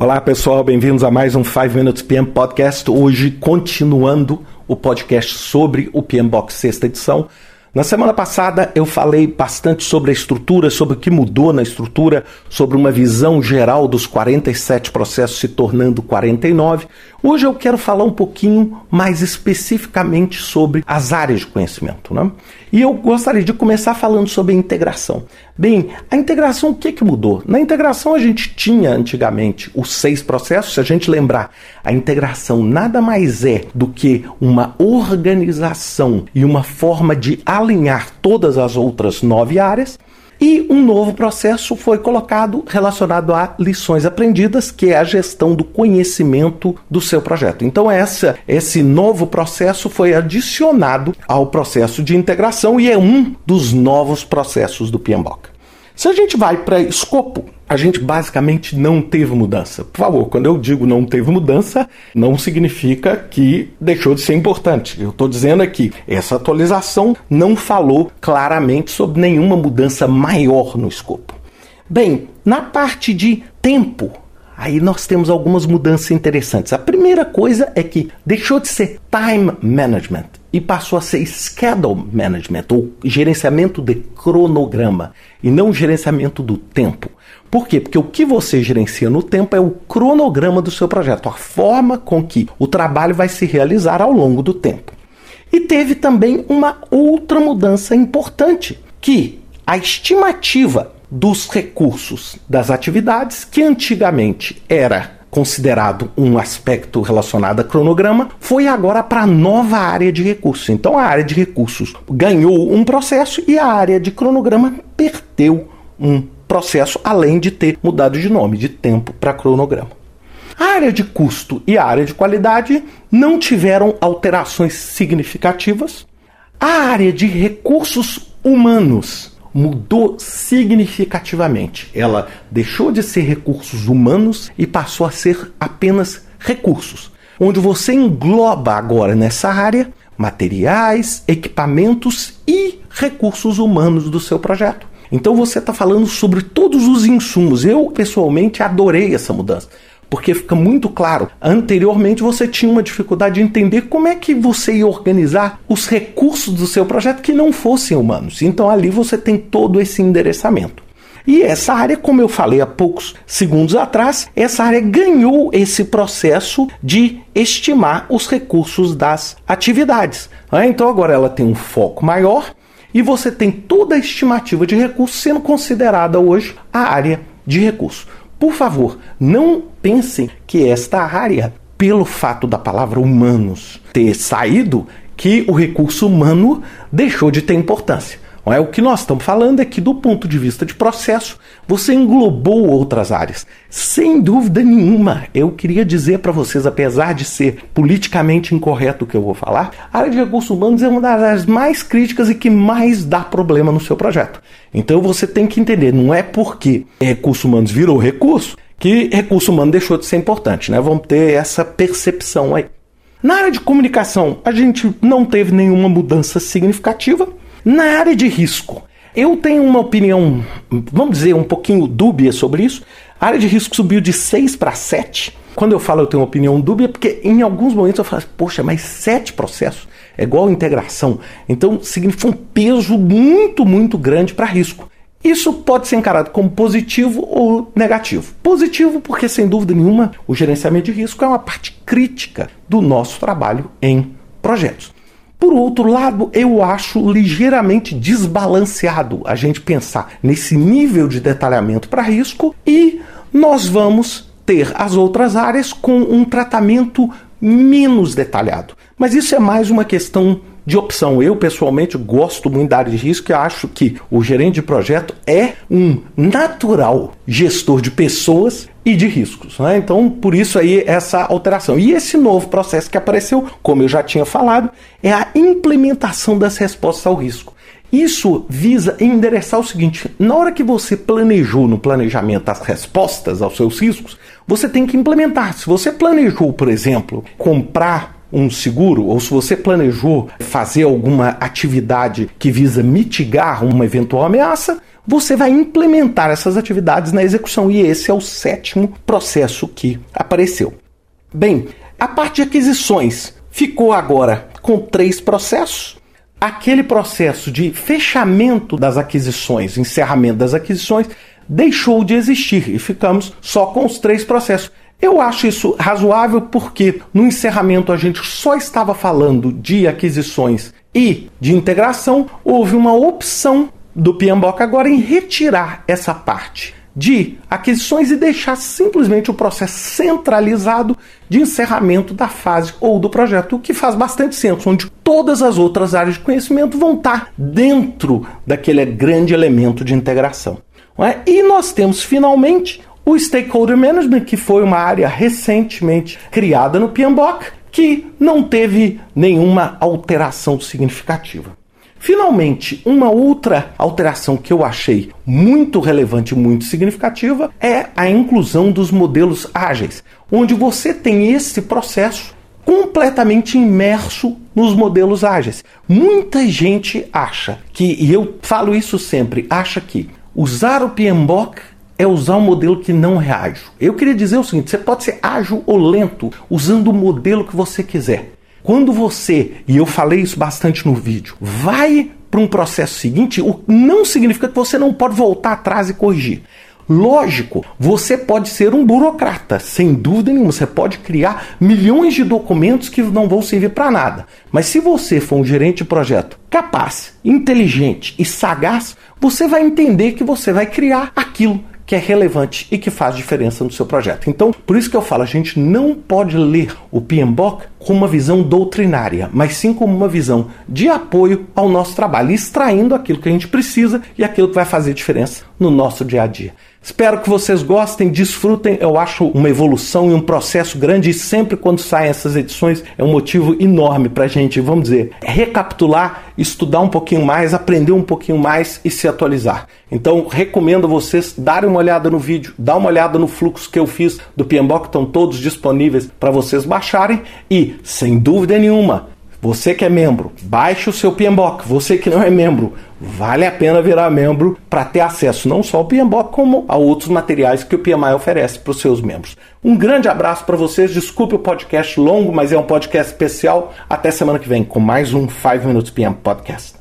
Olá pessoal, bem-vindos a mais um 5 Minutes PM Podcast. Hoje, continuando o podcast sobre o PM Box sexta edição. Na semana passada eu falei bastante sobre a estrutura, sobre o que mudou na estrutura, sobre uma visão geral dos 47 processos se tornando 49. Hoje eu quero falar um pouquinho mais especificamente sobre as áreas de conhecimento. Né? E eu gostaria de começar falando sobre a integração. Bem, a integração, o que, que mudou? Na integração a gente tinha antigamente os seis processos, se a gente lembrar, a integração nada mais é do que uma organização e uma forma de alinhar todas as outras nove áreas. E um novo processo foi colocado relacionado a lições aprendidas, que é a gestão do conhecimento do seu projeto. Então essa, esse novo processo foi adicionado ao processo de integração e é um dos novos processos do PMBOK. Se a gente vai para escopo, a gente basicamente não teve mudança. Por favor, quando eu digo não teve mudança, não significa que deixou de ser importante. Eu estou dizendo aqui, essa atualização não falou claramente sobre nenhuma mudança maior no escopo. Bem, na parte de tempo, aí nós temos algumas mudanças interessantes. A primeira coisa é que deixou de ser time management e passou a ser schedule management ou gerenciamento de cronograma e não gerenciamento do tempo. Por quê? Porque o que você gerencia no tempo é o cronograma do seu projeto, a forma com que o trabalho vai se realizar ao longo do tempo. E teve também uma outra mudança importante, que a estimativa dos recursos das atividades, que antigamente era considerado um aspecto relacionado a cronograma, foi agora para a nova área de recursos. Então a área de recursos ganhou um processo e a área de cronograma perdeu um processo, além de ter mudado de nome, de tempo para cronograma. A área de custo e a área de qualidade não tiveram alterações significativas. A área de recursos humanos mudou significativamente. Ela deixou de ser recursos humanos e passou a ser apenas recursos, onde você engloba agora nessa área materiais, equipamentos e recursos humanos do seu projeto. Então você está falando sobre todos os insumos. Eu pessoalmente adorei essa mudança porque fica muito claro. Anteriormente você tinha uma dificuldade de entender como é que você ia organizar os recursos do seu projeto que não fossem humanos. Então ali você tem todo esse endereçamento. E essa área, como eu falei há poucos segundos atrás, essa área ganhou esse processo de estimar os recursos das atividades. Ah, então agora ela tem um foco maior e você tem toda a estimativa de recursos sendo considerada hoje a área de recursos. Por favor, não pensem que esta área, pelo fato da palavra humanos ter saído, que o recurso humano deixou de ter importância. É o que nós estamos falando é que, do ponto de vista de processo, você englobou outras áreas. Sem dúvida nenhuma, eu queria dizer para vocês, apesar de ser politicamente incorreto o que eu vou falar, a área de recursos humanos é uma das áreas mais críticas e que mais dá problema no seu projeto. Então você tem que entender, não é porque recursos humanos virou recurso que recurso humano deixou de ser importante, né? Vamos ter essa percepção aí. Na área de comunicação, a gente não teve nenhuma mudança significativa. Na área de risco, eu tenho uma opinião, vamos dizer, um pouquinho dúbia sobre isso. A área de risco subiu de 6 para 7. Quando eu falo eu tenho uma opinião dúbia, é porque em alguns momentos eu falo, poxa, mas sete processos é igual integração. Então significa um peso muito, muito grande para risco. Isso pode ser encarado como positivo ou negativo. Positivo, porque sem dúvida nenhuma o gerenciamento de risco é uma parte crítica do nosso trabalho em projetos. Por outro lado, eu acho ligeiramente desbalanceado a gente pensar nesse nível de detalhamento para risco e nós vamos ter as outras áreas com um tratamento menos detalhado. Mas isso é mais uma questão de opção. Eu, pessoalmente, gosto muito da área de risco e acho que o gerente de projeto é um natural gestor de pessoas e de riscos. Né? Então, por isso aí essa alteração. E esse novo processo que apareceu, como eu já tinha falado, é a implementação das respostas ao risco. Isso visa endereçar o seguinte: na hora que você planejou no planejamento as respostas aos seus riscos, você tem que implementar. Se você planejou, por exemplo, comprar um seguro ou se você planejou fazer alguma atividade que visa mitigar uma eventual ameaça, você vai implementar essas atividades na execução e esse é o sétimo processo que apareceu. Bem, a parte de aquisições ficou agora com três processos. Aquele processo de fechamento das aquisições, encerramento das aquisições, deixou de existir e ficamos só com os três processos. Eu acho isso razoável porque no encerramento a gente só estava falando de aquisições e de integração, houve uma opção do PMBOK agora em retirar essa parte de aquisições e deixar simplesmente o processo centralizado de encerramento da fase ou do projeto, o que faz bastante senso, onde todas as outras áreas de conhecimento vão estar dentro daquele grande elemento de integração. É? E nós temos finalmente o Stakeholder Management, que foi uma área recentemente criada no PMBOK, que não teve nenhuma alteração significativa. Finalmente, uma outra alteração que eu achei muito relevante e muito significativa é a inclusão dos modelos ágeis, onde você tem esse processo completamente imerso nos modelos ágeis. Muita gente acha que, e eu falo isso sempre, acha que usar o PMBOK é usar um modelo que não é ágil. Eu queria dizer o seguinte: você pode ser ágil ou lento usando o modelo que você quiser. Quando você, e eu falei isso bastante no vídeo, vai para um processo seguinte, não significa que você não pode voltar atrás e corrigir. Lógico, você pode ser um burocrata, sem dúvida nenhuma. Você pode criar milhões de documentos que não vão servir para nada. Mas se você for um gerente de projeto capaz, inteligente e sagaz, você vai entender que você vai criar aquilo que é relevante e que faz diferença no seu projeto. Então, por isso que eu falo, a gente não pode ler o PMBOK com uma visão doutrinária, mas sim como uma visão de apoio ao nosso trabalho, extraindo aquilo que a gente precisa e aquilo que vai fazer diferença no nosso dia a dia. Espero que vocês gostem, desfrutem. Eu acho uma evolução e um processo grande e sempre quando saem essas edições é um motivo enorme para a gente, vamos dizer, recapitular, estudar um pouquinho mais, aprender um pouquinho mais e se atualizar. Então recomendo vocês darem uma olhada no vídeo, dar uma olhada no fluxo que eu fiz do PMBOK, estão todos disponíveis para vocês baixarem e, sem dúvida nenhuma, você que é membro, baixe o seu PMBOK. Você que não é membro, vale a pena virar membro para ter acesso não só ao PMBOK, como a outros materiais que o PMI oferece para os seus membros. Um grande abraço para vocês. Desculpe o podcast longo, mas é um podcast especial. Até semana que vem com mais um 5 Minutes PM Podcast.